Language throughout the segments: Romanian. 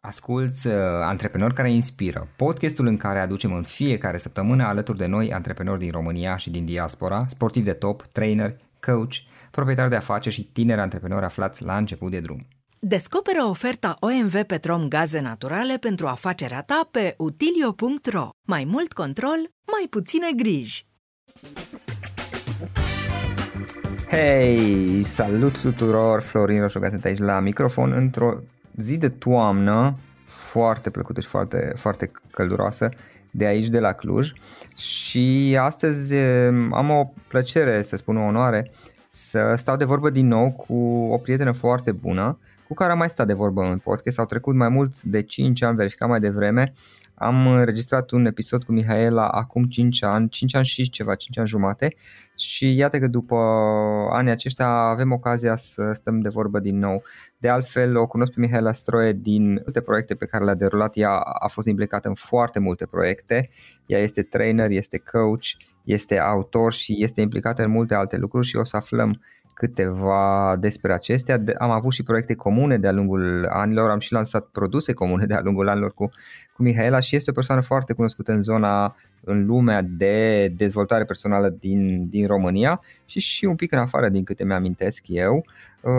Asculți uh, Antreprenori care inspiră, podcastul în care aducem în fiecare săptămână alături de noi antreprenori din România și din diaspora, sportivi de top, trainer, coach, proprietari de afaceri și tineri antreprenori aflați la început de drum. Descoperă oferta OMV Petrom Gaze Naturale pentru afacerea ta pe utilio.ro. Mai mult control, mai puține griji. Hei, salut tuturor, Florin Roșoga sunt aici la microfon într-o zi de toamnă foarte plăcută și foarte, foarte călduroasă de aici, de la Cluj și astăzi am o plăcere, să spun o onoare, să stau de vorbă din nou cu o prietenă foarte bună cu care am mai stat de vorbă în podcast. Au trecut mai mult de 5 ani, verificat mai devreme. Am înregistrat un episod cu Mihaela acum 5 ani, 5 ani și ceva, 5 ani jumate și iată că după anii aceștia avem ocazia să stăm de vorbă din nou. De altfel, o cunosc pe Mihaela Stroie din multe proiecte pe care le-a derulat. Ea a fost implicată în foarte multe proiecte. Ea este trainer, este coach, este autor și este implicată în multe alte lucruri și o să aflăm câteva despre acestea. Am avut și proiecte comune de-a lungul anilor, am și lansat produse comune de-a lungul anilor cu, cu Mihaela și este o persoană foarte cunoscută în zona, în lumea de dezvoltare personală din, din România și și un pic în afară din câte mi-amintesc eu.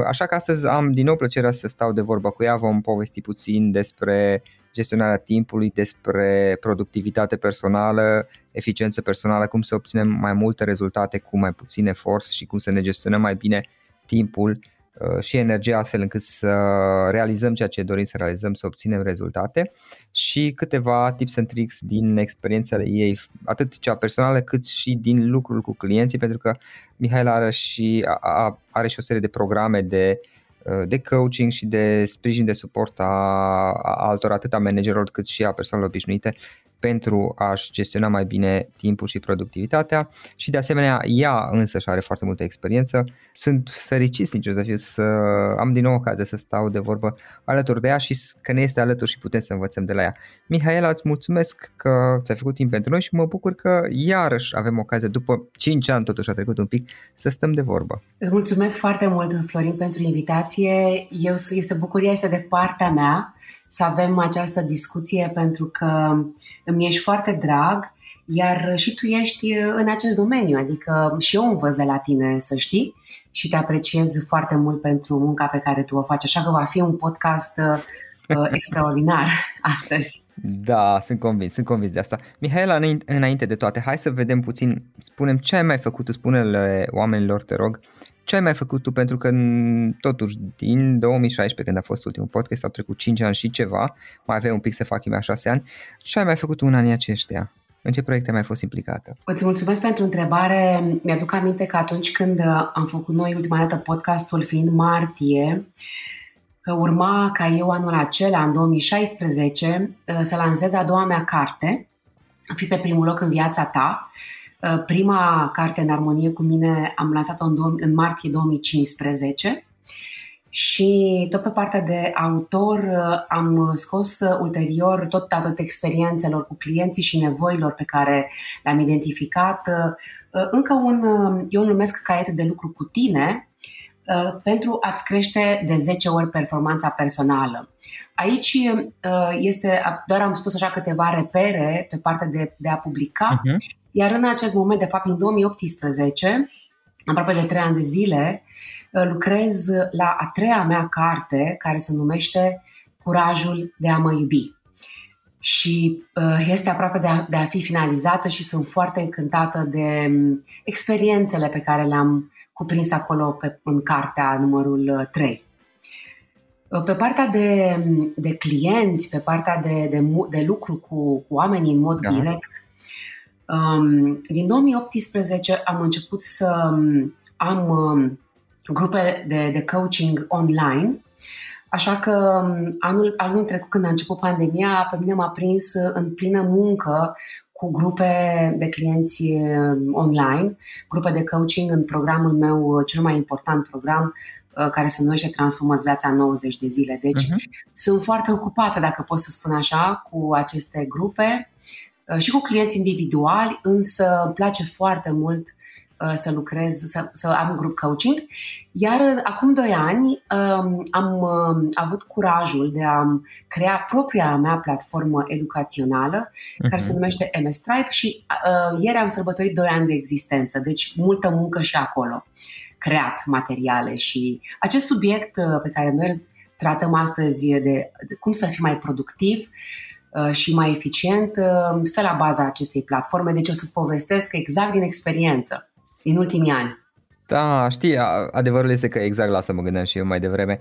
Așa că astăzi am din nou plăcerea să stau de vorbă cu ea, vom povesti puțin despre gestionarea timpului, despre productivitate personală, eficiență personală, cum să obținem mai multe rezultate cu mai puțin efort și cum să ne gestionăm mai bine timpul uh, și energia astfel încât să realizăm ceea ce dorim să realizăm, să obținem rezultate. Și câteva tips and tricks din experiențele ei, atât cea personală cât și din lucrul cu clienții, pentru că Mihail are și, are și o serie de programe de uh, Uh, de coaching și de sprijin de suport a, a altor, atât a managerilor cât și a persoanelor obișnuite pentru a-și gestiona mai bine timpul și productivitatea și de asemenea ea însă și are foarte multă experiență. Sunt fericit, sincer să fiu, să am din nou ocazia să stau de vorbă alături de ea și că ne este alături și putem să învățăm de la ea. Mihaela, îți mulțumesc că ți-ai făcut timp pentru noi și mă bucur că iarăși avem ocazia, după 5 ani totuși a trecut un pic, să stăm de vorbă. Îți mulțumesc foarte mult, Florin, pentru invitație. Eu este bucuria este de partea mea să avem această discuție pentru că îmi ești foarte drag, iar și tu ești în acest domeniu, adică și eu învăț de la tine, să știi, și te apreciez foarte mult pentru munca pe care tu o faci, așa că va fi un podcast uh, extraordinar astăzi. Da, sunt convins, sunt convins de asta. Mihaela, înainte de toate, hai să vedem puțin, spunem ce ai mai făcut, spune-le oamenilor, te rog, ce ai mai făcut tu? Pentru că totuși din 2016 când a fost ultimul podcast au trecut 5 ani și ceva, mai avem un pic să fac imea 6 ani. Ce ai mai făcut tu în anii aceștia? În ce proiecte ai mai fost implicată? Îți mulțumesc pentru întrebare. Mi-aduc aminte că atunci când am făcut noi ultima dată podcastul fiind martie, că urma ca eu anul acela, în 2016, să lansez a doua mea carte, Fi pe primul loc în viața ta, Uh, prima carte în armonie cu mine am lansat-o în, în martie 2015 și tot pe partea de autor uh, am scos uh, ulterior tot tot experiențelor cu clienții și nevoilor pe care le-am identificat. Încă un, eu numesc caiet de lucru cu tine, pentru a-ți crește de 10 ori performanța personală. Aici este, doar am spus așa câteva repere pe partea de, de a publica, uh-huh. Iar în acest moment, de fapt, în 2018, aproape de trei ani de zile, uh, lucrez la a treia mea carte, care se numește Curajul de a mă iubi. Și uh, este aproape de a, de a fi finalizată și sunt foarte încântată de um, experiențele pe care le-am cuprins acolo pe, în cartea numărul 3. Uh, pe partea de, um, de clienți, pe partea de, de, de lucru cu, cu oamenii în mod da. direct, Um, din 2018 am început să um, am um, grupe de, de coaching online, așa că um, anul, anul trecut când a început pandemia, pe mine m-a prins în plină muncă cu grupe de clienți um, online, grupe de coaching în programul meu, cel mai important program, uh, care se numește Transformați viața 90 de zile. Deci uh-huh. sunt foarte ocupată, dacă pot să spun așa, cu aceste grupe. Uh, și cu clienți individuali, însă îmi place foarte mult uh, să lucrez, să, să am grup coaching. Iar uh, acum doi ani um, am um, avut curajul de a crea propria mea platformă educațională uh-huh. care se mhm. numește MS Tribe și uh, ieri am sărbătorit doi ani de existență, deci multă muncă și acolo. Creat materiale și acest subiect pe care noi îl tratăm astăzi de, de cum să fii mai productiv uh, Uh, și mai eficient uh, stă la baza acestei platforme, deci o să-ți povestesc exact din experiență, din ultimii ani. Da, știi, adevărul este că exact la asta mă gândeam și eu mai devreme.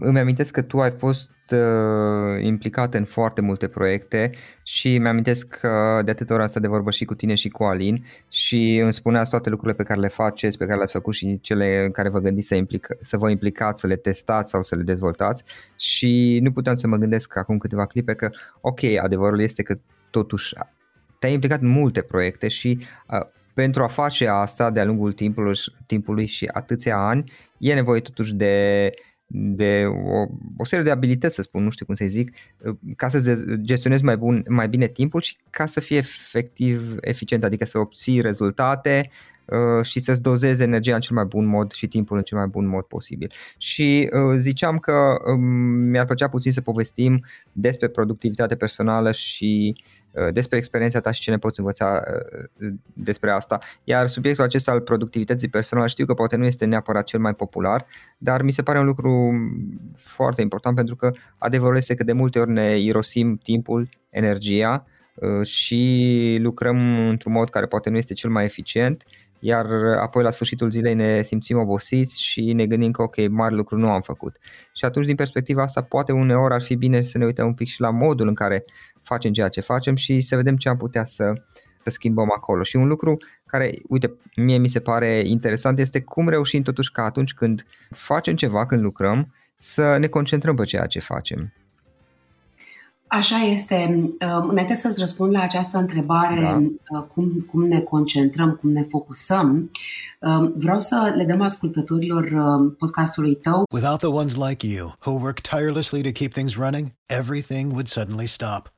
Îmi amintesc că tu ai fost uh, implicat în foarte multe proiecte și mi-amintesc că de atâtea ori am stat de vorbă și cu tine și cu Alin și îmi spuneați toate lucrurile pe care le faceți, pe care le-ați făcut și cele în care vă gândiți să, implic- să vă implicați, să le testați sau să le dezvoltați și nu puteam să mă gândesc acum câteva clipe că ok, adevărul este că totuși te-ai implicat în multe proiecte și uh, pentru a face asta de-a lungul timpului, timpului și atâția ani, e nevoie totuși de, de o, o serie de abilități, să spun, nu știu cum să zic, ca să gestionezi mai, bun, mai bine timpul și ca să fie efectiv eficient, adică să obții rezultate uh, și să-ți dozezi energia în cel mai bun mod și timpul în cel mai bun mod posibil. Și uh, ziceam că um, mi-ar plăcea puțin să povestim despre productivitate personală și uh, Uh, despre experiența ta și ce ne poți învăța uh, despre asta. Iar subiectul acesta al productivității personale știu că poate nu este neapărat cel mai popular, dar mi se pare un lucru foarte important pentru că adevărul este că de multe ori ne irosim timpul, energia uh, și lucrăm într-un mod care poate nu este cel mai eficient iar apoi la sfârșitul zilei ne simțim obosiți și ne gândim că ok, mari lucru nu am făcut. Și atunci din perspectiva asta poate uneori ar fi bine să ne uităm un pic și la modul în care facem ceea ce facem și să vedem ce am putea să, să schimbăm acolo. Și un lucru care, uite, mie mi se pare interesant este cum reușim totuși ca atunci când facem ceva, când lucrăm, să ne concentrăm pe ceea ce facem. Așa este. Uh, înainte să-ți răspund la această întrebare, da. Uh, cum, cum ne concentrăm, cum ne focusăm, uh, vreau să le dăm ascultătorilor podcastului tău. Without the ones like you, who work tirelessly to keep things running, everything would suddenly stop.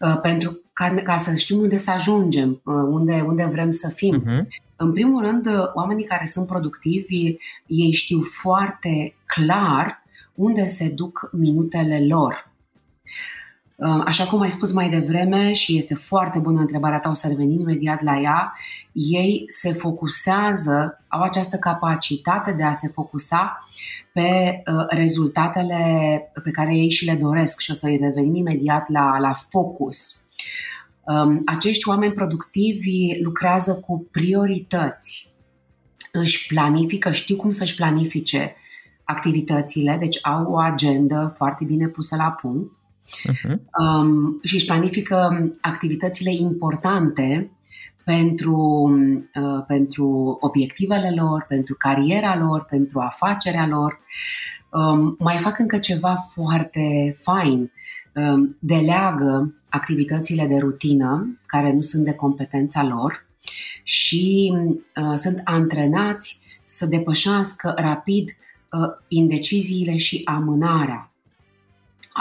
Uh, pentru ca, ca să știm unde să ajungem, unde, unde vrem să fim. Uh-huh. În primul rând, oamenii care sunt productivi, ei știu foarte clar unde se duc minutele lor. Uh, așa cum ai spus mai devreme și este foarte bună întrebarea ta, o să revenim imediat la ea, ei se focusează, au această capacitate de a se focusa pe uh, rezultatele pe care ei și le doresc și o să revenim imediat la, la focus. Um, acești oameni productivi lucrează cu priorități, își planifică, știu cum să-și planifice activitățile, deci au o agendă foarte bine pusă la punct uh-huh. um, și își planifică activitățile importante pentru, uh, pentru obiectivele lor, pentru cariera lor, pentru afacerea lor. Um, mai fac încă ceva foarte fain. Um, deleagă activitățile de rutină care nu sunt de competența lor și uh, sunt antrenați să depășească rapid uh, indeciziile și amânarea.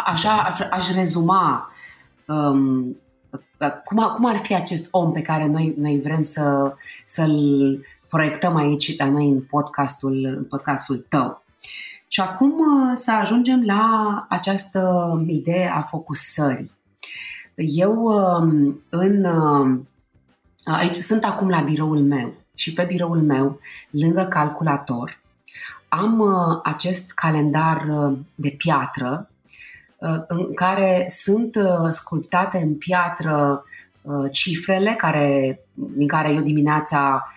Așa aș, aș rezuma um, uh, cum, cum ar fi acest om pe care noi, noi vrem să, să-l proiectăm aici la noi în podcastul, în podcastul tău. Și acum uh, să ajungem la această idee a focusării. Eu um, în, uh, aici sunt acum la biroul meu și pe biroul meu, lângă calculator, am uh, acest calendar uh, de piatră uh, în care sunt sculptate în piatră cifrele care, din care eu dimineața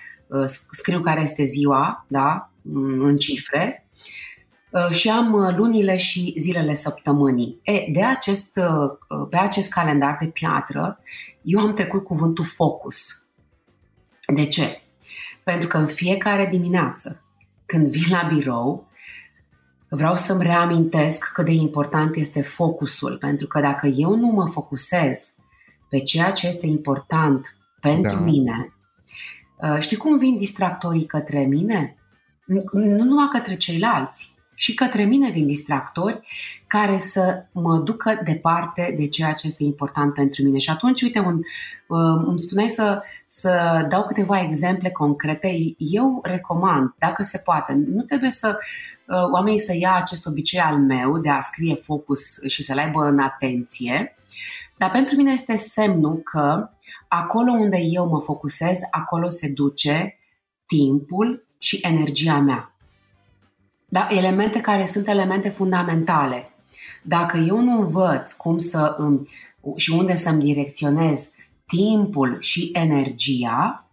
scriu care este ziua, da, mm, în cifre, și am lunile și zilele săptămânii. E, de acest, pe acest calendar de piatră, eu am trecut cuvântul focus. De ce? Pentru că în fiecare dimineață, când vin la birou, vreau să-mi reamintesc cât de important este focusul, pentru că dacă eu nu mă focusez pe ceea ce este important pentru da. mine, uh, știi cum vin distractorii către mine? Nu numai către ceilalți, și către mine vin distractori care să mă ducă departe de ceea ce este important pentru mine. Și atunci, uite, un, uh, îmi spuneai să, să dau câteva exemple concrete. Eu recomand, dacă se poate, nu trebuie să uh, oamenii să ia acest obicei al meu de a scrie focus și să-l aibă în atenție, dar pentru mine este semnul că acolo unde eu mă focusez, acolo se duce timpul și energia mea da? elemente care sunt elemente fundamentale. Dacă eu nu învăț cum să îmi și unde să-mi direcționez timpul și energia,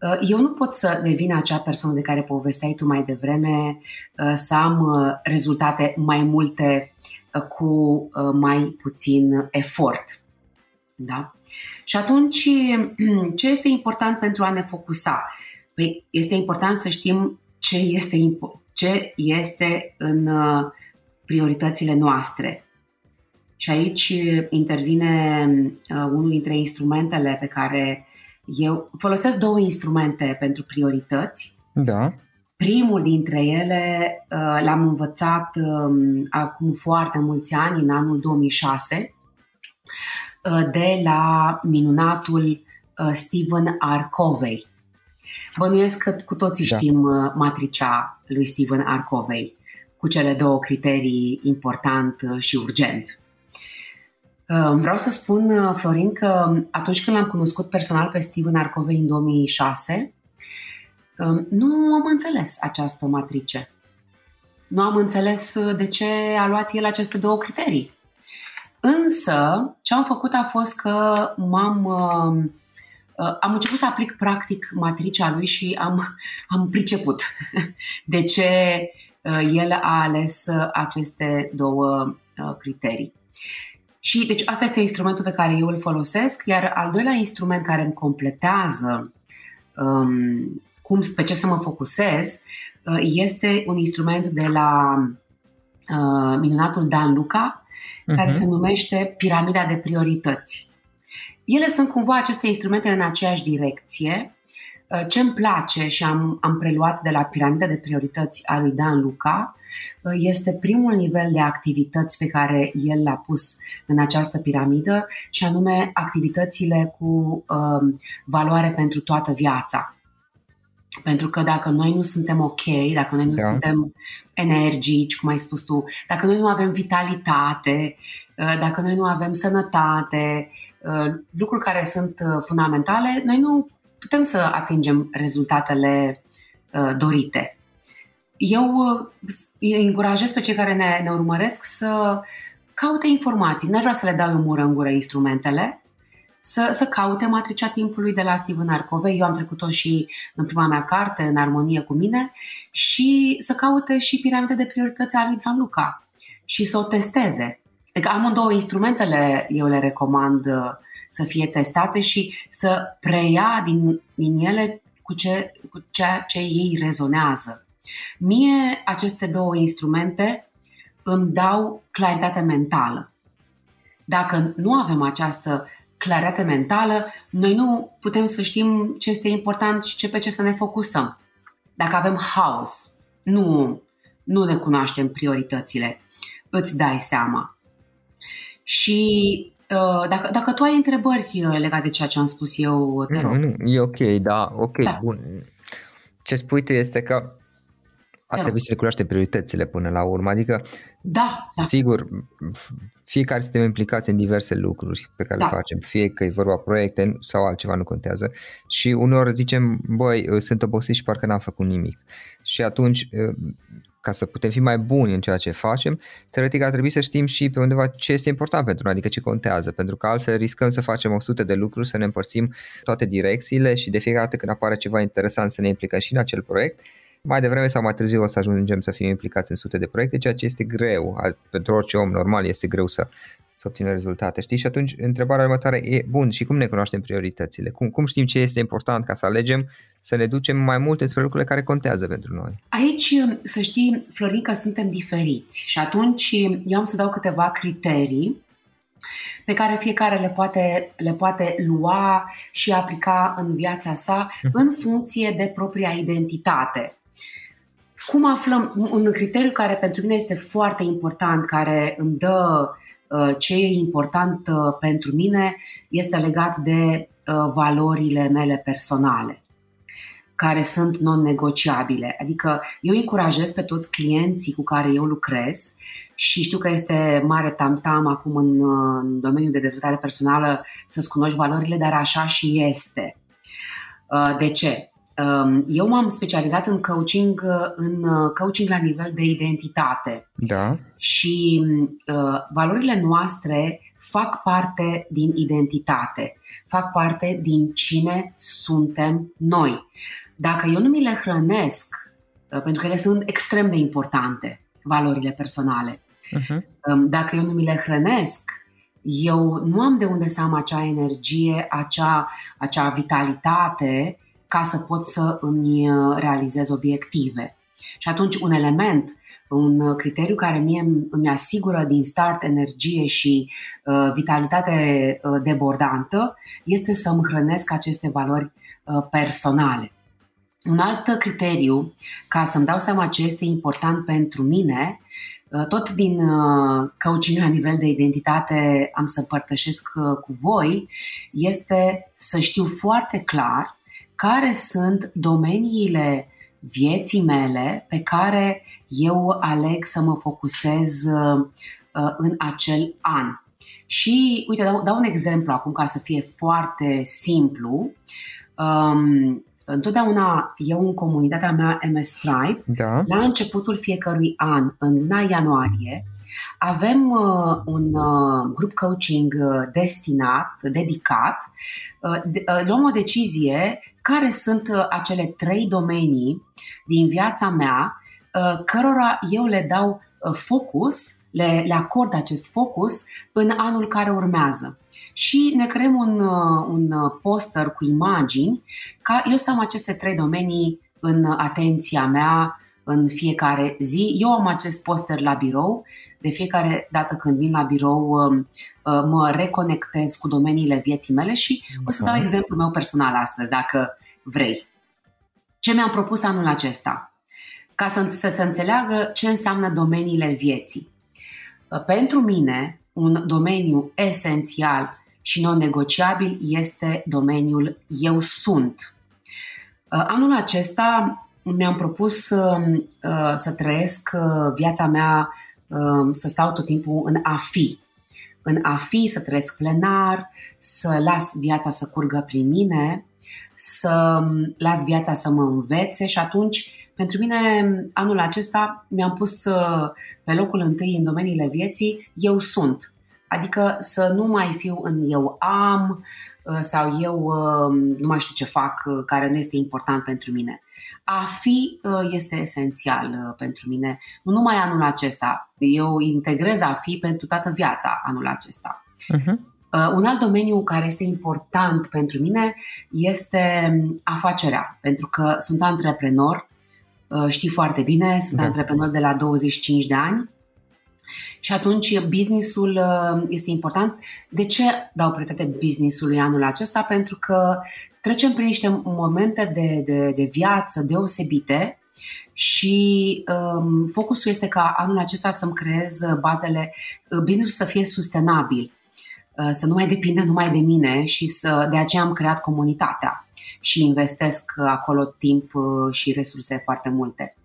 uh, eu nu pot să devin acea persoană de care povesteai tu mai devreme, uh, să am uh, rezultate mai multe cu mai puțin efort. Da? Și atunci, ce este important pentru a ne focusa? Păi este important să știm ce este, ce este în uh, prioritățile noastre. Și aici intervine uh, unul dintre instrumentele pe care eu folosesc două instrumente pentru priorități. Da. Primul dintre ele uh, l-am învățat um, acum foarte mulți ani, în anul 2006, de la minunatul Stephen R. Covey. Bănuiesc că cu toții da. știm uh, matricea lui Stephen R. Covey cu cele două criterii important uh, și urgent. Uh, vreau să spun, Florin, că atunci când l-am cunoscut personal pe Stephen R. Covey în 2006, nu am înțeles această matrice. Nu am înțeles de ce a luat el aceste două criterii. Însă, ce am făcut a fost că m-am Uh, am început să aplic practic matricea lui și am, am priceput de ce uh, el a ales uh, aceste două criterii. Și deci asta este instrumentul pe care eu îl folosesc, iar al doilea instrument care îmi completează um, cum, pe ce să mă focusez este un instrument de la uh, minunatul Dan Luca, uh-huh. care mhm. se numește Piramida de priorități. Ele sunt cumva aceste instrumente în aceeași direcție. Uh, ce îmi place și am, am preluat de la piramida de priorități a lui Dan Luca uh, este primul nivel de activități pe care el l-a pus în această piramidă și anume activitățile cu um, valoare pentru toată viața. Pentru că dacă noi nu suntem ok, dacă noi nu da. suntem energici, cum ai spus tu, dacă noi nu avem vitalitate, uh, dacă noi nu avem sănătate, uh, lucruri care sunt uh, fundamentale, noi nu putem să atingem rezultatele dorite. Eu îi încurajez pe cei care ne, ne urmăresc să caute informații. N-aș vrea să le dau eu mură în gură instrumentele, să, să caute matricea timpului de la Steven Arcovei. Eu am trecut-o și în prima mea carte, în armonie cu mine, și să caute și piramide de priorități a lui Dan Luca și să o testeze. Adică amândouă instrumentele eu le recomand uh, să fie testate și să preia din, din ele cu, ce, cu ceea ce ei rezonează. Mie aceste două instrumente îmi dau claritate mentală. Dacă nu avem această claritate mentală, noi nu putem să știm ce este important și ce pe ce să ne focusăm. Dacă avem haos, nu, nu ne cunoaștem prioritățile, îți dai seama. Și uh, dacă, dacă tu ai întrebări uh, legate de ceea ce am spus eu, te rog. Nu, nu, e ok, da, ok, da. bun. Ce spui tu este că ar trebui să ne cunoaștem prioritățile până la urmă, adică da, da. sigur, fiecare suntem implicați în diverse lucruri pe care da. le facem, fie că e vorba proiecte sau altceva, nu contează și uneori zicem, băi, sunt obosit și parcă n-am făcut nimic și atunci ca să putem fi mai buni în ceea ce facem, teoretic ar trebui să știm și pe undeva ce este important pentru noi, adică ce contează, pentru că altfel riscăm să facem 100 de lucruri, să ne împărțim toate direcțiile și de fiecare dată când apare ceva interesant să ne implicăm și în acel proiect mai devreme sau mai târziu o să ajungem să fim implicați în sute de proiecte, ceea ce este greu. Pentru orice om normal este greu să să obținem rezultate, știi? Și atunci întrebarea următoare e, bun, și cum ne cunoaștem prioritățile? Cum, cum știm ce este important ca să alegem să ne ducem mai mult spre lucrurile care contează pentru noi? Aici, să știi, Florin, că suntem diferiți și atunci eu am să dau câteva criterii pe care fiecare le poate, le poate lua și aplica în viața sa mhm. în funcție de propria identitate. Cum aflăm un criteriu care pentru mine este foarte important, care îmi dă uh, ce e important uh, pentru mine, este legat de uh, valorile mele personale care sunt non-negociabile. Adică eu încurajez pe toți clienții cu care eu lucrez și știu că este mare tam-tam acum în, în domeniul de dezvoltare personală să-ți cunoști valorile, dar așa și este. De ce? Um, eu m-am specializat în coaching, în uh, coaching la nivel de identitate. Da. Și uh, valorile noastre fac parte din identitate, fac parte din cine suntem noi. Dacă eu nu mi le hrănesc, uh, pentru că ele sunt extrem de importante, valorile personale, uh-huh. dacă eu nu mi le hrănesc, eu nu am de unde să am acea energie, acea, acea vitalitate ca să pot să îmi uh, realizez obiective. Și atunci un element, un criteriu care mie îmi asigură din start energie și uh, vitalitate uh, debordantă este să îmi hrănesc aceste valori uh, personale. Un alt criteriu, ca să-mi dau seama ce este important pentru mine, uh, tot din uh, coaching la nivel de identitate am să împărtășesc cu voi, este să știu foarte clar care sunt domeniile vieții mele pe care eu aleg să mă focusez uh, în acel an. Și, uite, dau, dau un exemplu acum ca să fie foarte simplu. Um, întotdeauna eu în comunitatea mea MS Tribe, da. la începutul fiecărui an, în luna ianuarie, avem uh, un uh, grup coaching uh, destinat, dedicat. Uh, de, uh, luăm o decizie care sunt uh, acele trei domenii din viața mea uh, cărora eu le dau uh, focus, le, le acord acest focus în anul care urmează. Și ne creăm un, un poster cu imagini ca eu să am aceste trei domenii în atenția mea în fiecare zi. Eu am acest poster la birou de fiecare dată când vin la birou um, uh, mă reconectez cu domeniile vieții mele și o să dau exemplul meu personal astăzi, dacă vrei. Ce mi-am propus anul acesta? Ca să, să se înțeleagă ce înseamnă domeniile vieții. Uh, pentru mine, un domeniu esențial și non-negociabil este domeniul eu sunt. Uh, anul acesta mi-am propus um, să trăiesc viața mea Um, să stau tot timpul în a fi. În a fi, să trăiesc plenar, să las viața să curgă prin mine, să um, las viața să mă învețe și atunci, pentru mine, anul acesta mi-am pus uh, pe locul întâi în domeniile vieții, eu sunt. Adică să nu mai fiu în eu am uh, sau eu um, nu mai știu ce fac uh, care nu este important pentru mine a fi uh, este esențial uh, pentru mine, nu numai anul acesta. Eu integrez a fi pentru toată viața anul acesta. Uh-huh. Un alt domeniu care este important pentru mine este um, afacerea, pentru că sunt antreprenor, uh, știi foarte bine, sunt da. antreprenor de la 25 de ani și atunci businessul uh, este important. De ce dau prioritate businessului anul acesta? Pentru că trecem prin niște momente de, de, de viață deosebite și um, focusul este ca anul acesta să-mi creez bazele, uh, businessul să fie sustenabil. Uh, să nu mai depindă numai de mine și să, de aceea am creat comunitatea și investesc acolo timp uh, și resurse foarte multe.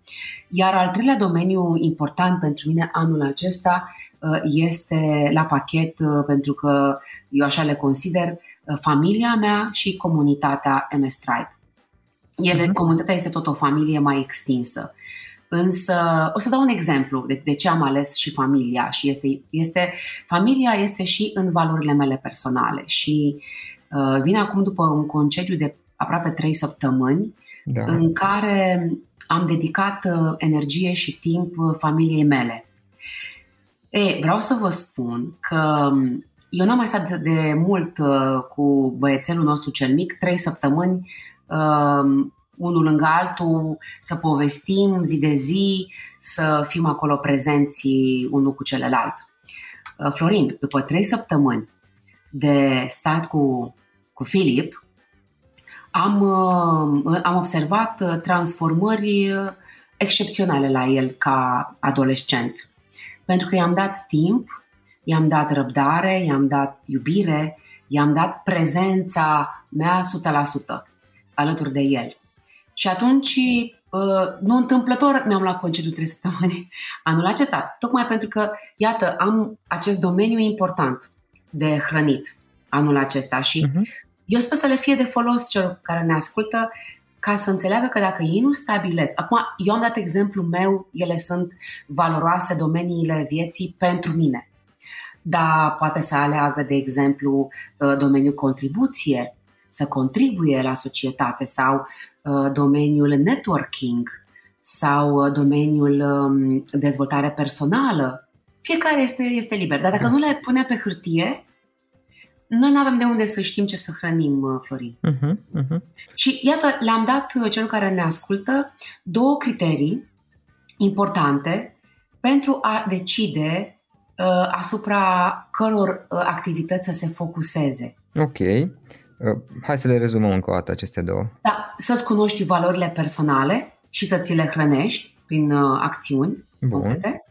Iar al treilea domeniu important pentru mine anul acesta uh, este la pachet, pentru că eu așa le consider, familia mea și comunitatea MS Tribe. Ele, uh-huh. Comunitatea este tot o familie mai extinsă. Însă, o să dau un exemplu de, de ce am ales și familia. Și este, este, familia este și în valorile mele personale. Și uh, vin acum după un concediu de aproape trei săptămâni da. în care am dedicat uh, energie și timp uh, familiei mele. E, vreau să vă spun că um, eu n-am mai stat de, de mult uh, cu băiețelul nostru cel mic, trei săptămâni, uh, unul lângă altul, să povestim zi de zi, să fim acolo prezenți unul cu celălalt. Uh, Florin, după trei săptămâni de stat cu, cu Filip, am, uh, am observat uh, transformări uh, excepționale la el ca adolescent. Pentru că i-am dat timp, i-am dat răbdare, i-am dat iubire, i-am dat prezența mea 100% alături de el. Și atunci, nu întâmplător, mi-am luat concediu 3 săptămâni anul acesta, tocmai pentru că, iată, am acest domeniu important de hrănit anul acesta și uh-huh. eu sper să le fie de folos celor care ne ascultă ca să înțeleagă că dacă ei nu stabilesc, acum eu am dat exemplul meu, ele sunt valoroase domeniile vieții pentru mine, dar poate să aleagă, de exemplu, uh, domeniul contribuție, să contribuie la societate sau uh, domeniul networking sau uh, domeniul um, dezvoltare personală. Fiecare este, este liber, dar dacă da. nu le pune pe hârtie, noi nu avem de unde să știm ce să hrănim, uh, Florin. Uh-huh, uh-huh. Și iată, le-am dat uh, celor care ne ascultă două criterii importante pentru a decide uh, asupra căror uh, activități să se focuseze. Ok. Uh, hai să le rezumăm încă o dată aceste două. Da, să-ți cunoști valorile personale și să ți le hrănești prin uh, acțiuni Bun. concrete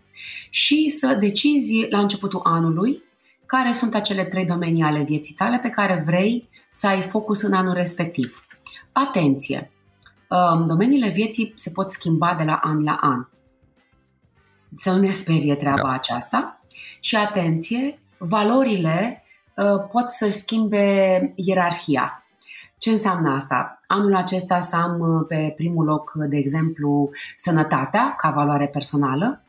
și să decizi la începutul anului care sunt acele trei domenii ale vieții tale pe care vrei să ai focus în anul respectiv. Atenție! Um, domeniile vieții se pot schimba de la an la an. Să nu ne sperie treaba da. aceasta. Și atenție, valorile uh, pot să schimbe ierarhia. Ce înseamnă asta? Anul acesta să am uh, pe primul loc, de exemplu, sănătatea ca valoare personală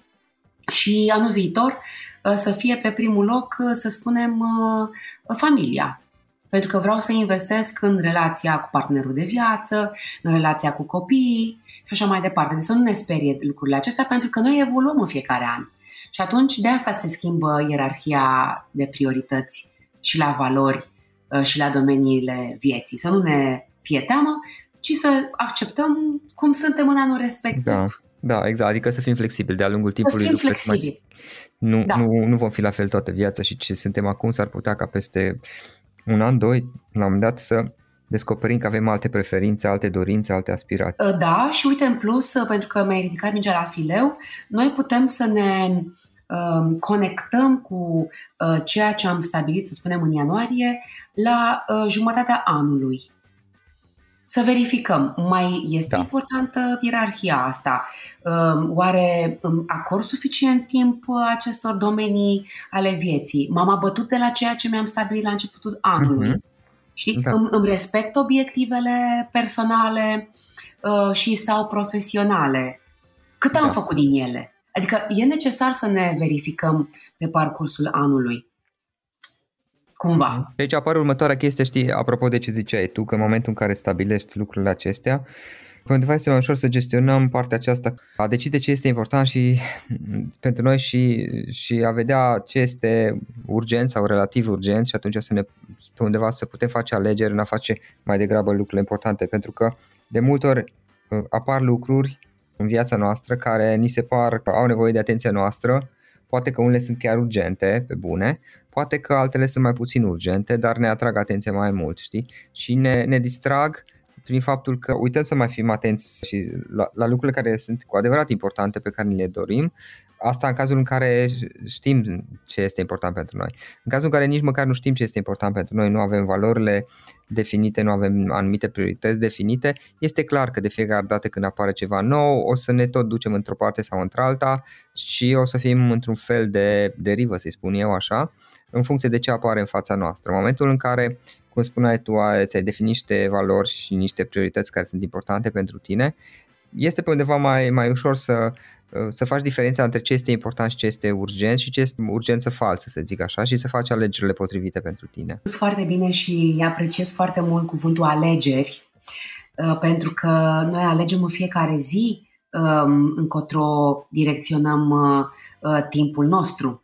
și anul viitor Uh, să fie pe primul loc, uh, să spunem, uh, familia. Pentru că vreau să investesc în relația cu partenerul de viață, în relația cu copiii și așa mai departe. Deci să nu ne sperie lucrurile acestea, pentru că noi evoluăm în fiecare an. Și atunci de asta se schimbă ierarhia de priorități și la valori și la domeniile vieții. Să nu ne fie teamă, ci să acceptăm cum suntem în anul respectiv. Da. Da, exact, adică să fim flexibili de-a lungul timpului. Să fim flexibili. Nu, da. nu, nu vom fi la fel toată viața și ce suntem acum s-ar putea ca peste un an, doi, la un moment dat să descoperim că avem alte preferințe, alte dorințe, alte aspirații. Ă, da, și uite în plus, ă, pentru că mi-ai ridicat mingea la fileu, noi putem să ne uh, conectăm cu uh, ceea ce am stabilit, să spunem, în ianuarie, la uh, jumătatea anului să verificăm, mai este da. importantă ierarhia asta? Oare acord suficient timp acestor domenii ale vieții? M-am abătut de la ceea ce mi-am stabilit la începutul anului. Mm-hmm. Știi? Da. Îmi, îmi respect obiectivele personale uh, și sau profesionale. Cât da. am făcut din ele? Adică e necesar să ne verificăm pe parcursul anului cumva. Deci apare următoarea chestie, știi, apropo de ce ziceai tu, că în momentul în care stabilești lucrurile acestea, pentru noi este mai ușor să gestionăm partea aceasta, a decide ce este important și pentru noi și, și a vedea ce este urgent sau relativ urgent și atunci să ne, pe undeva să putem face alegeri în a face mai degrabă lucrurile importante, pentru că de multe ori uh, apar lucruri în viața noastră care ni se par că au nevoie de atenția noastră Poate că unele sunt chiar urgente, pe bune, poate că altele sunt mai puțin urgente, dar ne atrag atenția mai mult, știi? Și ne, ne distrag prin faptul că uităm să mai fim atenți și la, la lucrurile care sunt cu adevărat importante pe care ni le dorim, asta în cazul în care știm ce este important pentru noi. În cazul în care nici măcar nu știm ce este important pentru noi, nu avem valorile definite, nu avem anumite priorități definite, este clar că de fiecare dată când apare ceva nou, o să ne tot ducem într-o parte sau într-alta și o să fim într-un fel de derivă, să-i spun eu așa, în funcție de ce apare în fața noastră. În momentul în care cum spuneai tu, ți-ai definit niște valori și niște priorități care sunt importante pentru tine, este pe undeva mai, mai ușor să, să faci diferența între ce este important și ce este urgent și ce este urgență falsă, să zic așa, și să faci alegerile potrivite pentru tine. Foarte bine și apreciez foarte mult cuvântul alegeri, uh, pentru că noi alegem în fiecare zi um, încotro direcționăm uh, uh, timpul nostru.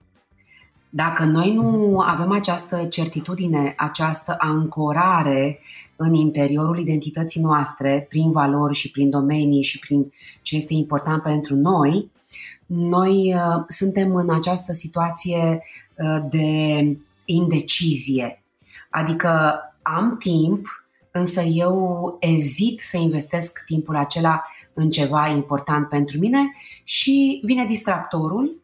Dacă noi nu avem această certitudine, această ancorare în interiorul identității noastre, prin valori și prin domenii și prin ce este important pentru noi, noi uh, suntem în această situație uh, de indecizie. Adică am timp, însă eu ezit să investesc timpul acela în ceva important pentru mine și vine distractorul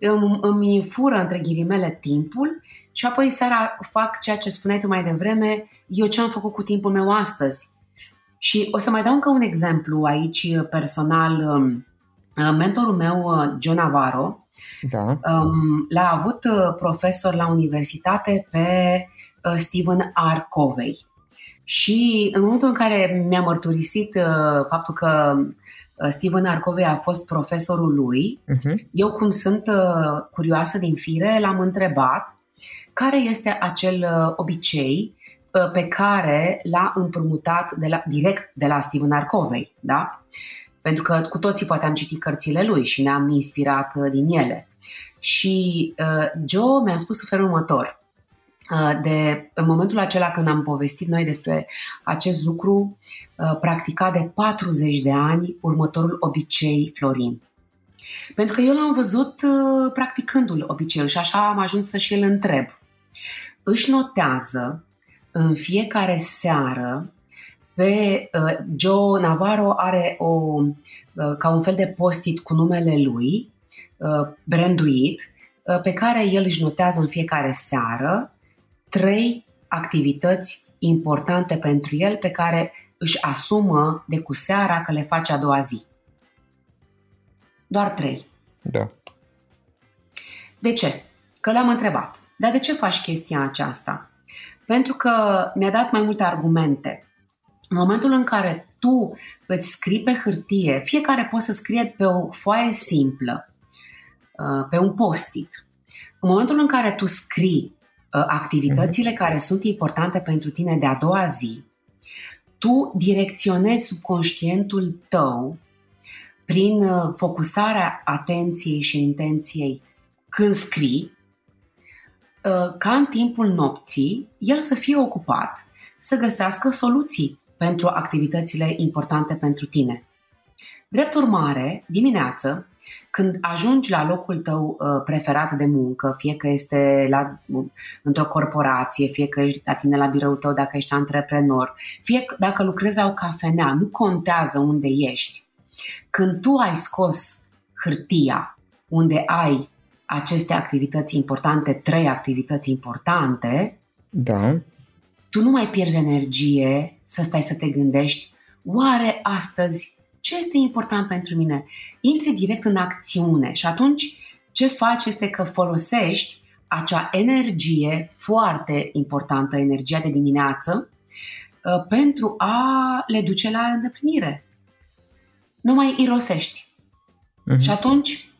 îmi, îmi fură între ghilimele timpul și apoi seara fac ceea ce spuneai tu mai devreme, eu ce am făcut cu timpul meu astăzi. Și o să mai dau încă un exemplu aici personal. Um, mentorul meu, uh, John Navarro, da. Um, l-a avut uh, profesor la universitate pe uh, Stephen R. Covey. Și în momentul în care mi-a mărturisit faptul că Uh, Steven Arcovei a fost profesorul lui. Uh-huh. Eu, cum sunt uh, curioasă din fire, l-am întrebat care este acel uh, obicei pe care l-a împrumutat de la, direct de la Steven Arcovei, da? Pentru că cu toții poate am citit cărțile lui și ne-am inspirat din ele. Și uh, Joe mi-a spus în felul următor. Uh, de, în momentul acela când am povestit noi despre acest lucru, uh, practica de 40 de ani următorul obicei Florin. Pentru că eu l-am văzut uh, practicându-l obiceiul și așa am ajuns să și îl întreb. Își notează în fiecare seară pe Joe Navarro are o, ca un fel de postit cu numele lui, branduit, pe care el își notează în fiecare seară trei activități importante pentru el pe care își asumă de cu seara că le face a doua zi. Doar trei. Da. De ce? Că l-am întrebat. Dar de ce faci chestia aceasta? Pentru că mi-a dat mai multe argumente. În momentul în care tu îți scrii pe hârtie, fiecare poate să scrie pe o foaie simplă, uh, pe un post-it. În momentul în care tu scrii Uh, activitățile mhm. care sunt importante pentru tine de a doua zi, tu direcționezi subconștientul tău prin uh, focusarea atenției și intenției când scrii, uh, ca în timpul nopții el să fie ocupat să găsească soluții pentru activitățile importante pentru tine. Drept urmare, dimineață, când ajungi la locul tău uh, preferat de muncă, fie că este la, într-o corporație, fie că ești la tine la biroul tău dacă ești antreprenor, fie dacă lucrezi la o cafenea, nu contează unde ești. Când tu ai scos hârtia unde ai aceste activități importante, trei activități importante, da. tu nu mai pierzi energie să stai să te gândești, oare astăzi ce este important pentru mine? Intri direct în acțiune și atunci ce faci este că folosești acea energie foarte importantă, energia de dimineață, uh, pentru a le duce la îndeplinire. Nu mai irosești. Uh-huh. Și atunci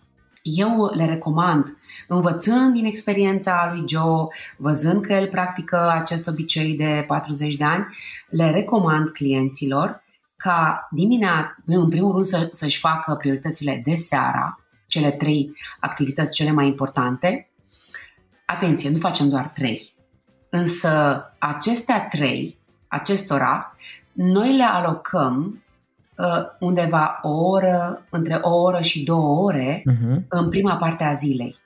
eu le recomand, învățând din experiența lui Joe, văzând că el practică acest obicei de 40 de ani, le recomand clienților ca dimineața, în primul rând, să, să-și facă prioritățile de seara, cele trei activități cele mai importante. Atenție, nu facem doar trei. Însă acestea trei, acestora, noi le alocăm uh, undeva o oră, între o oră și două ore uh-huh. în prima parte a zilei.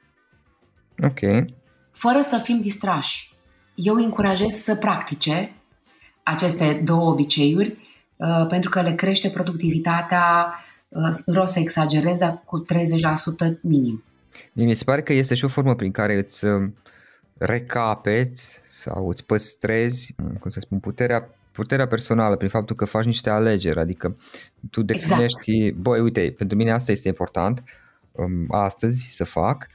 Ok. Fără să fim distrași. Eu încurajez să practice aceste două obiceiuri Uh, pentru că le crește productivitatea, uh, nu vreau să exagerez, dar cu 30% minim. Mi se pare că este și o formă prin care îți uh, recapeți sau îți păstrezi, cum să spun, puterea puterea personală prin faptul că faci niște alegeri, adică tu exact. definești, exact. băi, uite, pentru mine asta este important um, astăzi să fac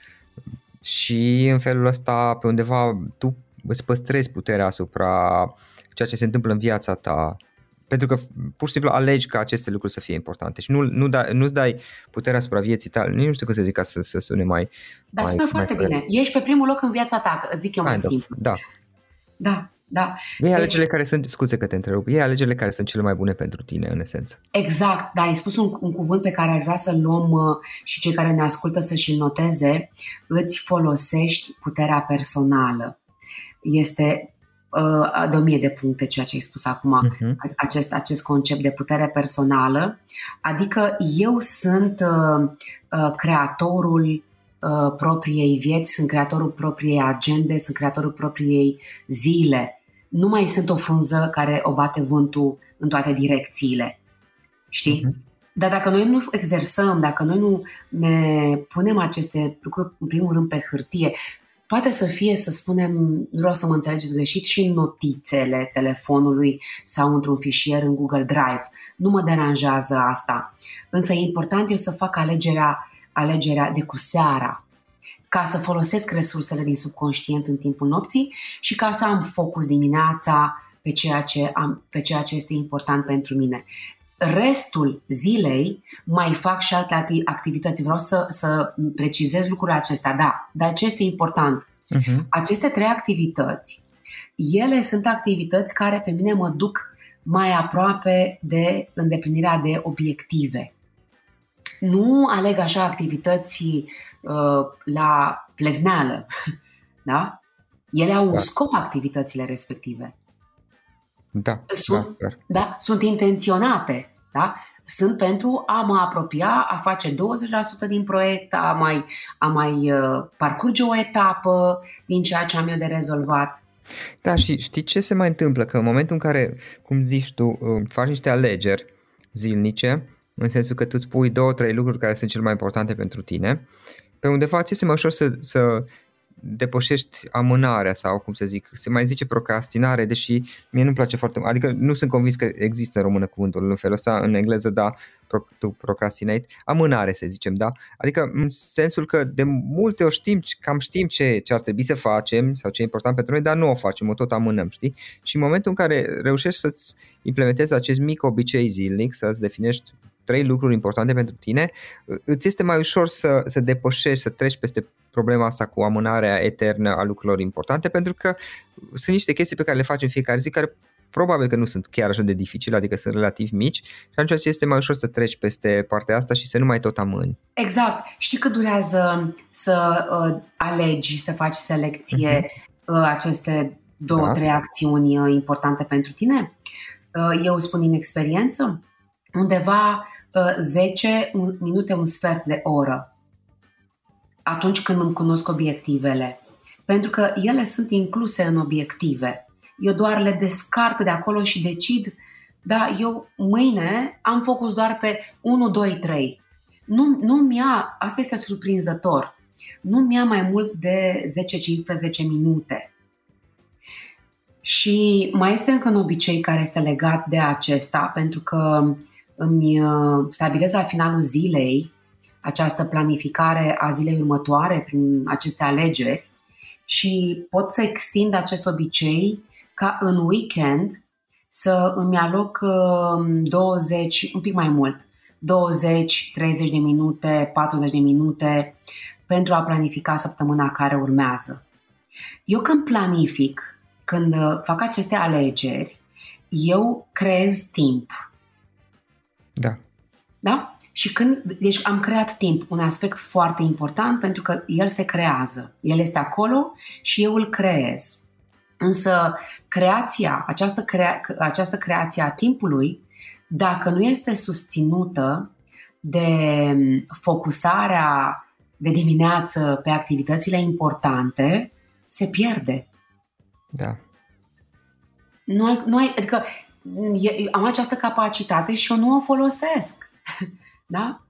și în felul ăsta pe undeva tu îți păstrezi puterea asupra ceea ce se întâmplă în viața ta pentru că pur și simplu alegi ca aceste lucruri să fie importante și nu, nu da, nu-ți dai puterea asupra vieții tale, nu știu cum să zic ca să, să sune mai... Dar mai, sună foarte mai bine. Ești pe primul loc în viața ta, zic eu mai simplu. Da. Da, Da? Ei alegerile care sunt, scuze că te întrerup, ei alegerile care sunt cele mai bune pentru tine, în esență. Exact, da, ai spus un, un cuvânt pe care ar vrea să-l luăm uh, și cei care ne ascultă să și-l noteze, îți folosești puterea personală. Este uh, de o mie de puncte ceea ce ai spus acum, uh-huh. acest, acest concept de putere personală, adică eu sunt uh, uh, creatorul uh, propriei vieți, sunt creatorul propriei agende, sunt creatorul propriei zile. Nu mai sunt o frunză care o bate vântul în toate direcțiile. Știi? Uh-huh. Dar dacă noi nu exersăm, dacă noi nu ne punem aceste lucruri, în primul rând, pe hârtie, poate să fie, să spunem, nu vreau să mă înțelegeți greșit, și în notițele telefonului sau într-un fișier în Google Drive. Nu mă deranjează asta. Însă e important eu să fac alegerea, alegerea de cu seara, ca să folosesc resursele din subconștient în timpul nopții și ca să am focus dimineața pe ceea ce, am, pe ceea ce este important pentru mine restul zilei mai fac și alte activități. Vreau să, să precizez lucrurile acestea, da, dar ce este important? Uh-huh. Aceste trei activități, ele sunt activități care pe mine mă duc mai aproape de îndeplinirea de obiective. Nu aleg așa activități uh, la plezneală, da? Ele au da. un scop activitățile respective. Da, sunt, da, da, sunt intenționate. Da? Sunt pentru a mă apropia, a face 20% din proiect, a mai, a mai uh, parcurge o etapă din ceea ce am eu de rezolvat. Da, și știi ce se mai întâmplă? Că în momentul în care, cum zici tu, uh, faci niște alegeri zilnice, în sensul că tu îți pui două, trei lucruri care sunt cele mai importante pentru tine, pe undeva ți este mai ușor să, să depășești amânarea sau cum să zic, se mai zice procrastinare, deși mie nu-mi place foarte mult, adică nu sunt convins că există în română cuvântul în felul ăsta, în engleză da, to procrastinate, amânare să zicem, da? Adică în sensul că de multe ori știm, cam știm ce, ce ar trebui să facem sau ce e important pentru noi, dar nu o facem, o tot amânăm, știi? Și în momentul în care reușești să-ți implementezi acest mic obicei zilnic, să-ți definești trei lucruri importante pentru tine, îți este mai ușor să, să depășești, să treci peste problema asta cu amânarea eternă a lucrurilor importante, pentru că sunt niște chestii pe care le facem fiecare zi care probabil că nu sunt chiar așa de dificile, adică sunt relativ mici și atunci este mai ușor să treci peste partea asta și să nu mai tot amâni. Exact. Știi că durează să uh, alegi, să faci selecție uh-huh. uh, aceste două, da. trei acțiuni uh, importante pentru tine? Uh, eu spun din experiență, undeva uh, 10 minute, un sfert de oră atunci când îmi cunosc obiectivele. Pentru că ele sunt incluse în obiective. Eu doar le descarc de acolo și decid, da, eu mâine am focus doar pe 1, 2, 3. Nu, nu mi-a, asta este surprinzător, nu mi-a mai mult de 10-15 minute. Și mai este încă un obicei care este legat de acesta, pentru că îmi uh, stabilez la finalul zilei această planificare a zilei următoare prin aceste alegeri și pot să extind acest obicei ca în weekend să îmi aloc 20, uh, un pic mai mult, 20, 30 de minute, 40 de minute pentru a planifica săptămâna care urmează. Eu când planific, când uh, fac aceste alegeri, eu creez timp. Da. Da? Și când, deci am creat timp, un aspect foarte important pentru că el se creează. El este acolo și eu îl creez. Însă creația, această, crea, această creație a timpului, dacă nu este susținută de focusarea de dimineață pe activitățile importante, se pierde. Da. Nu ai, nu ai, adică am această capacitate și eu nu o folosesc. Da?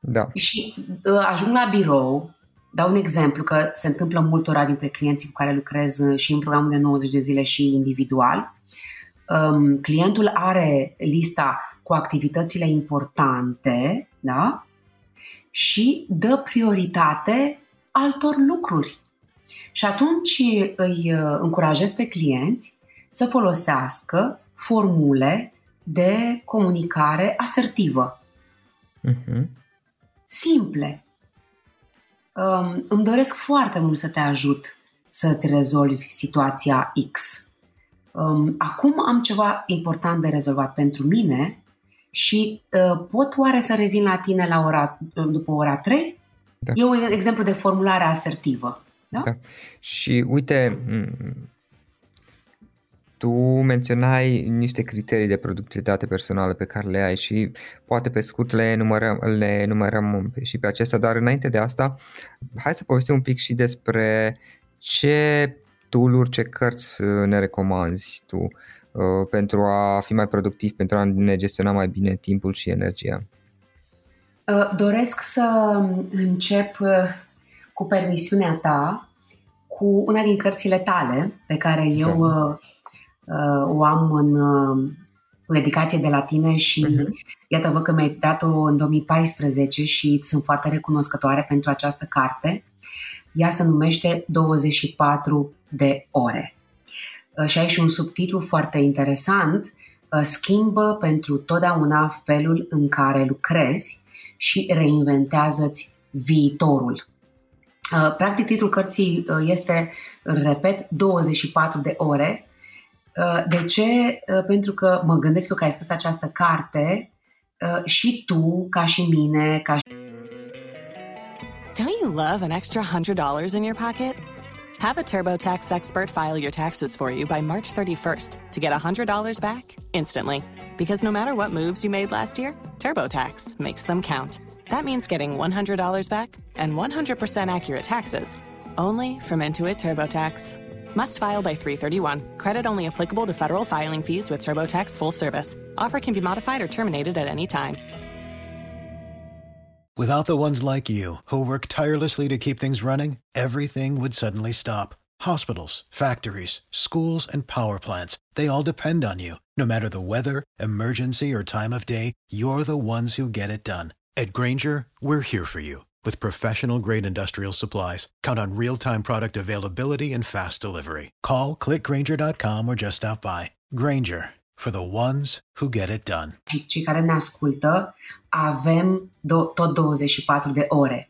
Da. Și uh, ajung la birou, dau un exemplu că se întâmplă multora dintre clienții cu care lucrez uh, și în programul de 90 de zile și individual. Um, clientul are lista cu activitățile importante, da? Și dă prioritate altor lucruri. Și atunci îi uh, încurajez pe clienți să folosească formule de comunicare asertivă. Uh-huh. Simple. Um, îmi doresc foarte mult să te ajut să-ți rezolvi situația X. um, acum am ceva important de rezolvat pentru mine și uh, pot oare să revin la tine la ora, după ora 3? Da. E un exemplu de formulare asertivă. Da? da. Și uite, tu menționai niște criterii de productivitate personală pe care le ai și poate pe scurt le numărăm, le numărăm și pe acestea, dar înainte de asta, hai să povestim un pic și despre ce tool ce cărți uh, ne recomanzi tu uh, pentru a fi mai productiv, pentru a ne gestiona mai bine timpul și energia? Uh, doresc să încep cu permisiunea ta cu una din cărțile tale pe care eu da uh, o am în uh, dedicație de la tine și uh-huh. iată văd că mi-ai dat-o în 2014 și îți sunt foarte recunoscătoare pentru această carte. Ea se numește 24 de ore. Uh, și ai și un subtitlu foarte interesant, uh, Schimbă pentru totdeauna felul în care lucrezi și reinventează-ți viitorul. Uh, practic, titlul cărții uh, este, repet, 24 de ore Uh, de ce? Uh, pentru că mă gândesc eu că ai spus această carte uh, și tu, ca și mine, ca și... Don't you love an extra $100 in your pocket? Have a TurboTax expert file your taxes for you by March 31st to get $100 back instantly. Because no matter what moves you made last year, TurboTax makes them count. That means getting $100 back and 100% accurate taxes only from Intuit TurboTax. Must file by 331. Credit only applicable to federal filing fees with TurboTax full service. Offer can be modified or terminated at any time. Without the ones like you, who work tirelessly to keep things running, everything would suddenly stop. Hospitals, factories, schools, and power plants, they all depend on you. No matter the weather, emergency, or time of day, you're the ones who get it done. At Granger, we're here for you with professional grade industrial supplies, count on real time product availability and fast delivery. Call clickgranger.com or just stop by. Granger for the ones who get it done. Cei care ne ascultă avem do- tot 24 de ore.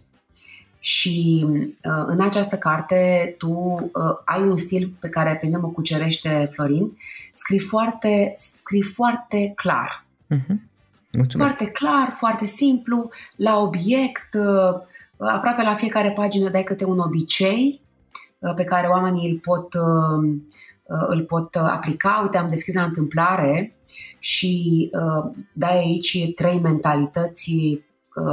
Și uh, în această carte tu uh, ai un stil pe care pe mine mă cucerește Florin. Scrii foarte, scrii foarte clar. Uh-huh. Mulțumesc. Foarte clar, foarte simplu, la obiect, uh, aproape la fiecare pagină dai câte un obicei uh, pe care oamenii îl pot, uh, îl pot aplica. Uite, am deschis la întâmplare și dai aici trei mentalități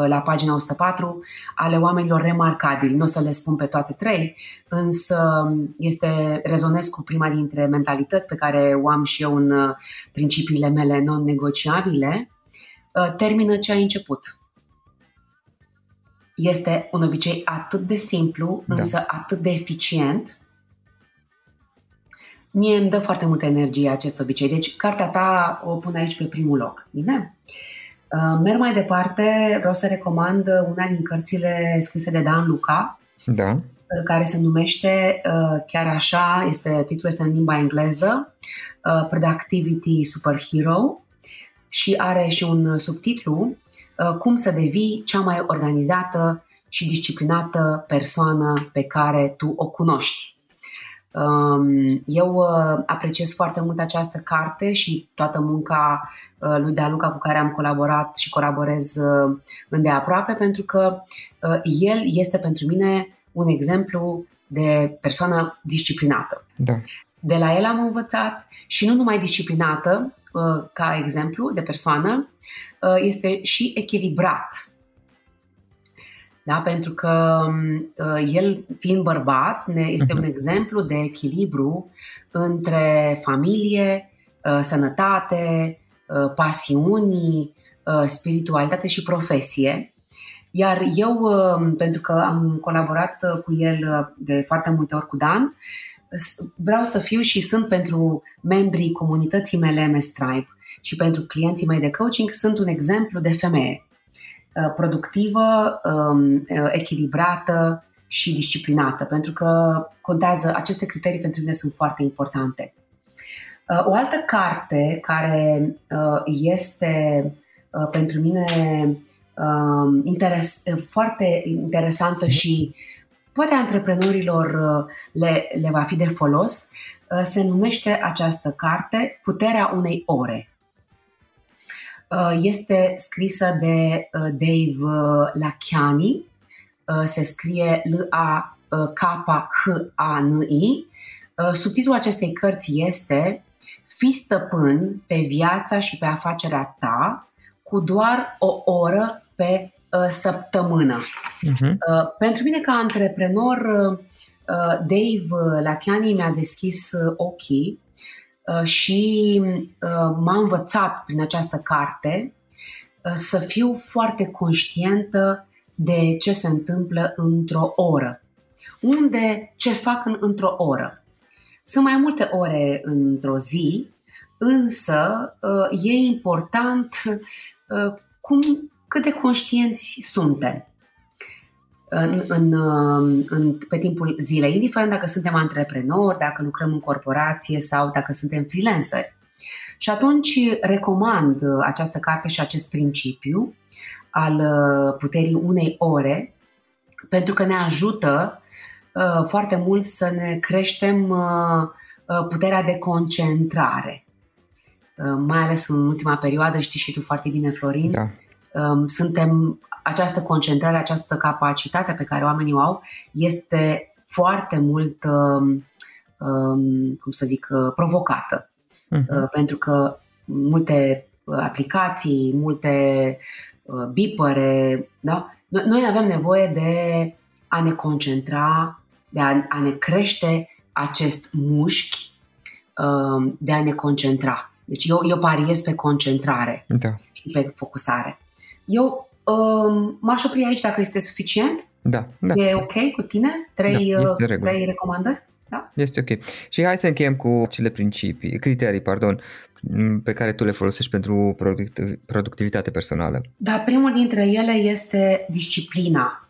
la pagina 104 ale oamenilor remarcabili. Nu o să le spun pe toate trei, însă este rezonez cu prima dintre mentalități pe care o am și eu în principiile mele non-negociabile Uh, termină ce ai început. Este un obicei atât de simplu, da. însă atât de eficient. Mie îmi dă foarte multă energie acest obicei. Deci, cartea ta o pun aici pe primul loc. Bine? Uh, merg mai departe, vreau să recomand una din cărțile scrise de Dan Luca, da. Uh, care se numește chiar așa, este, titlul este în limba engleză, Productivity Superhero și are și un subtitlu uh, Cum să devii cea mai organizată și disciplinată persoană pe care tu o cunoști. Um, eu uh, apreciez foarte mult această carte și toată munca uh, lui Daluca cu care am colaborat și colaborez îndeaproape pentru că el este pentru mine un exemplu de persoană disciplinată. Da. De la el am învățat și nu numai disciplinată, Uh, ca exemplu de persoană, uh, este și echilibrat. Da? Pentru că uh, el, fiind bărbat, ne este un mhm. exemplu de echilibru între familie, sănătate, pasiuni, spiritualitate și profesie. Iar eu, pentru că am colaborat cu el de foarte multe ori cu Dan, vreau să fiu și sunt pentru membrii comunității mele MS Tribe și pentru clienții mei de coaching, sunt un exemplu de femeie uh, productivă, um, uh, echilibrată și disciplinată, pentru că contează, aceste criterii pentru mine sunt foarte importante. Uh, o altă carte care este pentru mine um, interes, foarte interesantă și poate antreprenorilor uh, le, le va fi de folos, se numește această carte Puterea unei ore. Este scrisă de Dave Lachiani, se scrie L-A-K-H-A-N-I. Subtitlul acestei cărți este Fi stăpân pe viața și pe afacerea ta cu doar o oră pe uh, săptămână. Uh-huh. Uh, pentru mine ca antreprenor, uh, Dave Lachiani mi-a deschis uh, ochii uh, și uh, m-a învățat prin această carte uh, să fiu foarte conștientă de ce se întâmplă într-o oră. Unde, ce fac în, într-o oră. Sunt mai multe ore într-o zi, însă uh, e important uh, cum, cât de conștienți suntem în, în, uh, în, pe timpul zilei, indiferent dacă suntem antreprenori, dacă lucrăm în corporație sau dacă suntem freelanceri. Și atunci recomand această carte și acest principiu al puterii unei ore, pentru că ne ajută Uh, foarte mult să ne creștem uh, uh, puterea de concentrare. Mai ales în ultima perioadă, știi și tu foarte bine, Florin, da. Um, suntem, această concentrare, această capacitate pe care oamenii o au este foarte mult, um, um, cum să zic, provocată. Uh-huh. Pentru că multe aplicații, multe bipere, da? noi avem nevoie de a ne concentra de a, a ne crește acest mușchi, um, de a ne concentra. Deci eu, eu pariez pe concentrare da. și pe focusare. Eu um, m-aș opri aici dacă este suficient. Da, da. E ok cu tine? Trei, da, uh, trei recomandări? Da? Este ok. Și hai să încheiem cu cele principii, criterii, pardon, pe care tu le folosești pentru productivitate personală. Da, primul dintre ele este disciplina.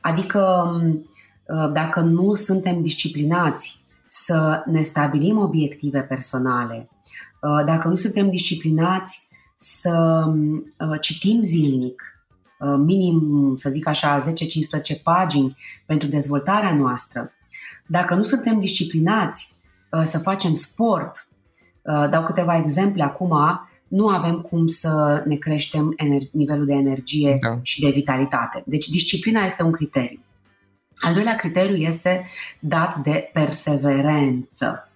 Adică um, Uh, dacă nu suntem disciplinați să ne stabilim obiective personale, uh, dacă nu suntem disciplinați să uh, citim zilnic, minim, să zic așa, 10-15 pagini pentru dezvoltarea noastră, dacă nu suntem disciplinați să facem sport, dau câteva exemple acum, nu avem cum să ne creștem nivelul de energie da. și de vitalitate. Deci disciplina este un criteriu. Al doilea criteriu este dat de perseverență.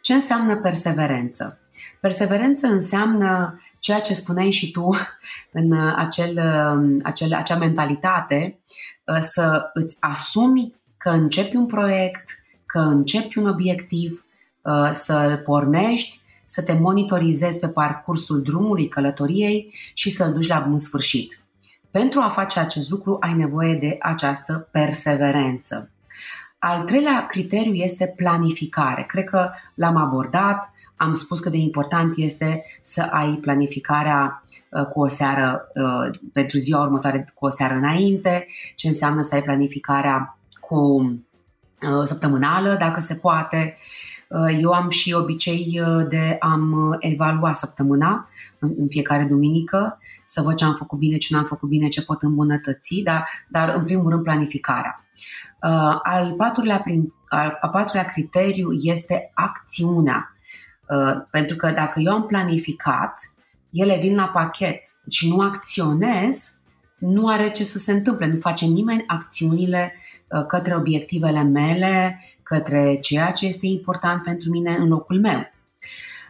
Ce înseamnă perseverență? Perseverență înseamnă ceea ce spuneai și tu în acel, acel, acea mentalitate, să îți asumi că începi un proiect, că începi un obiectiv, să-l pornești, să te monitorizezi pe parcursul drumului călătoriei și să-l duci la bun sfârșit. Pentru a face acest lucru ai nevoie de această perseverență. Al treilea criteriu este planificare. Cred că l-am abordat, am spus că de important este să ai planificarea uh, cu o seară uh, pentru ziua următoare cu o seară înainte, ce înseamnă să ai planificarea cu uh, săptămânală, dacă se poate. Eu am și obicei de a evalua săptămâna în fiecare duminică să văd ce am făcut bine, ce n-am făcut bine, ce pot îmbunătăți, dar, dar în primul rând planificarea. Uh, al patrulea, prin, al, al patrulea criteriu este acțiunea. Uh, pentru că dacă eu am planificat, ele vin la pachet și nu acționez, nu are ce să se întâmple, nu face nimeni acțiunile uh, către obiectivele mele, către ceea ce este important pentru mine în locul meu.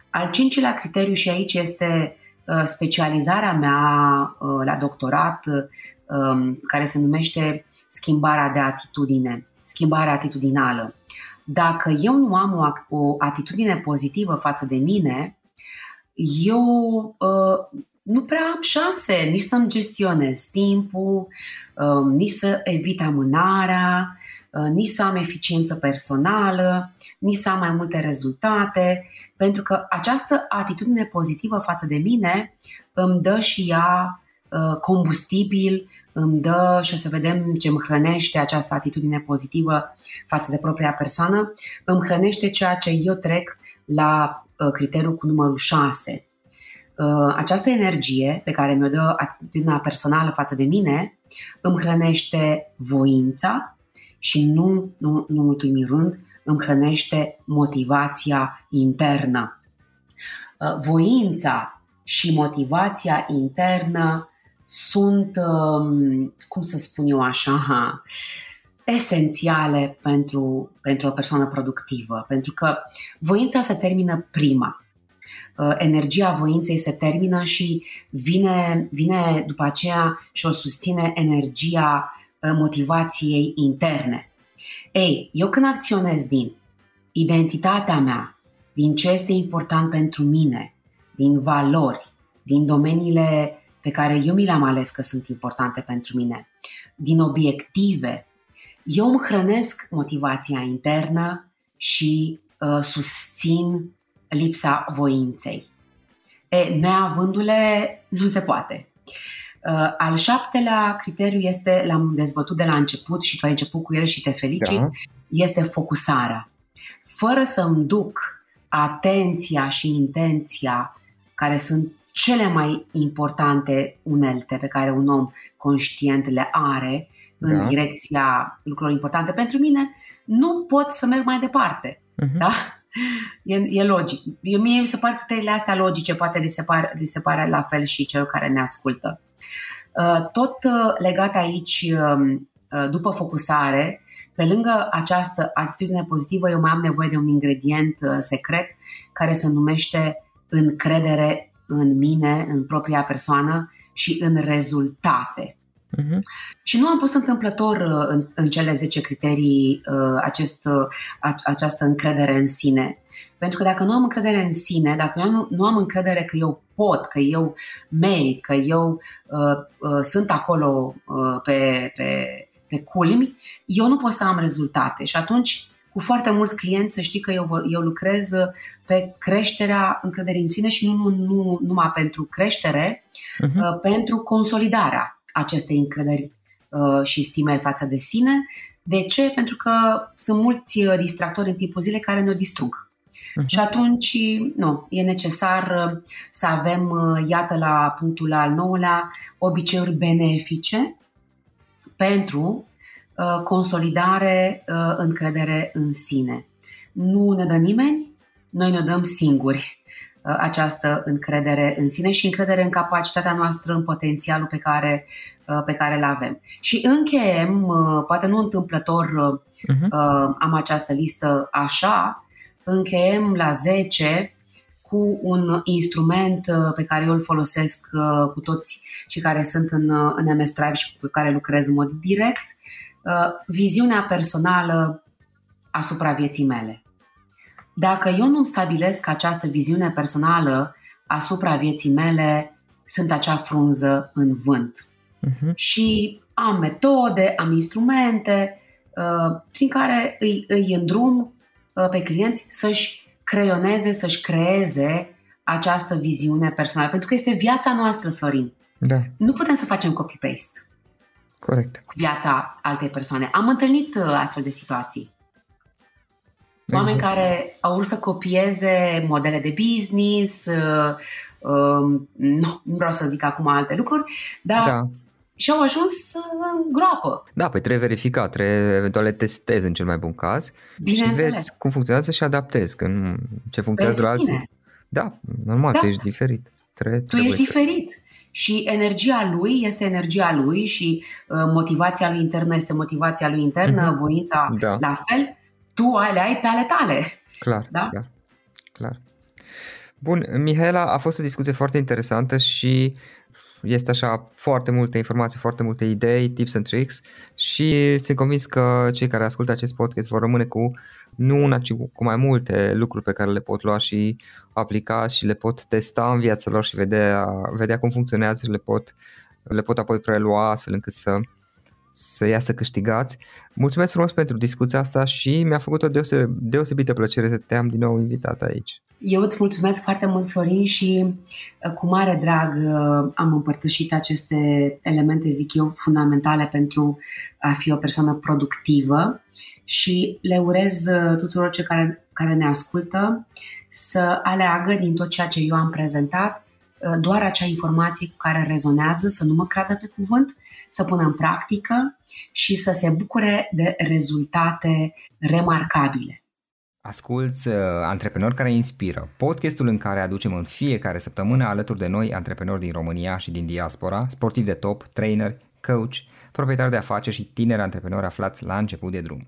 Al cincilea criteriu și aici este Uh, specializarea mea uh, la doctorat, um, care se numește schimbarea de atitudine, schimbarea atitudinală. Dacă eu nu am o, o atitudine pozitivă față de mine, eu uh, nu prea am șanse nici să-mi gestionez timpul, uh, nici să evit amânarea, Uh, nici să am eficiență personală, nici să am mai multe rezultate, pentru că această atitudine pozitivă față de mine îmi dă și ea uh, combustibil, îmi dă și o să vedem ce îmi hrănește această atitudine pozitivă față de propria persoană, îmi hrănește ceea ce eu trec la uh, criteriul cu numărul 6. Această energie pe care mi-o dă atitudinea personală față de mine îmi hrănește voința, și nu, nu, nu ultimii rând, îmi hrănește motivația internă. Uh, voința și motivația internă sunt, um, cum să spun eu așa, esențiale pentru, pentru o persoană productivă, pentru că voința se termină prima. Uh, energia voinței se termină și vine, vine după aceea și o susține energia uh, motivației interne. Ei, eu când acționez din identitatea mea, din ce este important pentru mine, din valori, din domeniile pe care eu mi le-am ales că sunt importante pentru mine, din obiective, eu îmi hrănesc motivația internă și uh, susțin lipsa voinței. E, neavându-le, nu se poate. Uh, al șaptelea criteriu este, l-am dezbătut de la început și tu ai început cu el și te felicit, da. este focusarea. Fără să îmi duc atenția și intenția, care sunt cele mai importante unelte pe care un om conștient le are în da. direcția lucrurilor importante pentru mine, nu pot să merg mai departe. Uh-huh. Da? E, e logic. Eu, mie mi se par criteriile astea logice, poate li se, par, li se pare la fel și celor care ne ascultă. Uh, tot uh, legat aici, um, uh, după focusare, pe lângă această atitudine pozitivă, eu mai am nevoie de un ingredient secret care se numește încredere în mine, în propria persoană și în rezultate. Uh-huh. Și nu am pus întâmplător uh, în, în cele 10 criterii uh, acest, uh, această încredere în sine. Pentru că dacă nu am încredere în sine, dacă eu nu, nu am încredere că eu pot, că eu merit, că eu uh, uh, sunt acolo uh, pe, pe, pe culmi, eu nu pot să am rezultate. Și atunci, cu foarte mulți clienți, să știi că eu, eu lucrez pe creșterea încrederii în sine și nu, nu, nu numai pentru creștere, uh-huh. uh, pentru consolidarea acestei încrederi uh, și stime față de sine. De ce? Pentru că sunt mulți uh, distractori în timpul zilei care ne distrug. Uh-huh. Și atunci, nu, e necesar uh, să avem, iată la punctul al nouălea, obiceiuri benefice pentru uh, consolidare, uh, încredere în sine. Nu ne dă nimeni, noi ne dăm singuri. Uh, această încredere în sine și încredere în capacitatea noastră, în potențialul pe care, uh, pe care îl avem. Și încheiem, uh, poate nu întâmplător uh-huh. am această listă așa, încheiem la 10 cu un instrument pe care eu îl folosesc cu toți cei care sunt în, în MS Tribe și cu care lucrez în mod direct, viziunea personală asupra vieții mele. Dacă eu nu-mi stabilesc această viziune personală asupra vieții mele, sunt acea frunză în vânt. Uh-huh. Și am metode, am instrumente uh, prin care îi, îi îndrum uh, pe clienți să-și creioneze, să-și creeze această viziune personală. Pentru că este viața noastră, Florin. Da. Nu putem să facem copy-paste. Corect. Cu viața altei persoane. Am întâlnit uh, astfel de situații. Oameni exact. care au vrut să copieze modele de business, uh, uh, nu, nu vreau să zic acum alte lucruri, dar da. și au ajuns în groapă. Da, păi trebuie verificat, trebuie eventual le testezi în cel mai bun caz și vezi cum funcționează și adaptezi, când ce funcționează la alții. Da, normal, da. tu ești diferit. Trebuie, tu trebuie ești diferit și energia lui este energia lui și uh, motivația lui internă este motivația lui internă, mm-hmm. voința da. la fel tu le ai pe ale tale. Clar, da? clar, clar. Bun, Mihaela, a fost o discuție foarte interesantă și este așa foarte multe informații, foarte multe idei, tips and tricks și sunt convins că cei care ascultă acest podcast vor rămâne cu nu una, ci cu mai multe lucruri pe care le pot lua și aplica și le pot testa în viața lor și vedea, vedea cum funcționează și le pot, le pot apoi prelua astfel încât să să iasă câștigați. Mulțumesc frumos pentru discuția asta și mi-a făcut o deose- deosebită plăcere să te am din nou invitat aici. Eu îți mulțumesc foarte mult, Florin, și uh, cu mare drag uh, am împărtășit aceste elemente, zic eu, fundamentale pentru a fi o persoană productivă și le urez uh, tuturor cei care, care ne ascultă să aleagă din tot ceea ce eu am prezentat doar acea informație cu care rezonează, să nu mă creadă pe cuvânt să pună în practică și să se bucure de rezultate remarcabile. Asculți uh, Antreprenori care inspiră, podcastul în care aducem în fiecare săptămână alături de noi antreprenori din România și din diaspora, sportivi de top, trainer, coach, proprietari de afaceri și tineri antreprenori aflați la început de drum.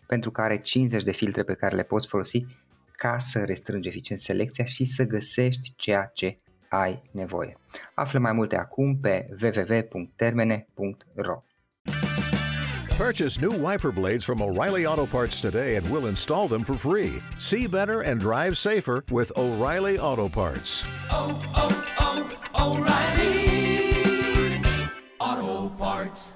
pentru care 50 de filtre pe care le poți folosi ca să restrângi eficient selecția și să găsești ceea ce ai nevoie. Află mai multe acum pe www.termene.ro Purchase new wiper blades from O'Reilly Auto Parts today and we'll install them for free. See better and drive safer with O'Reilly Auto Parts. Oh, oh, oh, O'Reilly Auto Parts.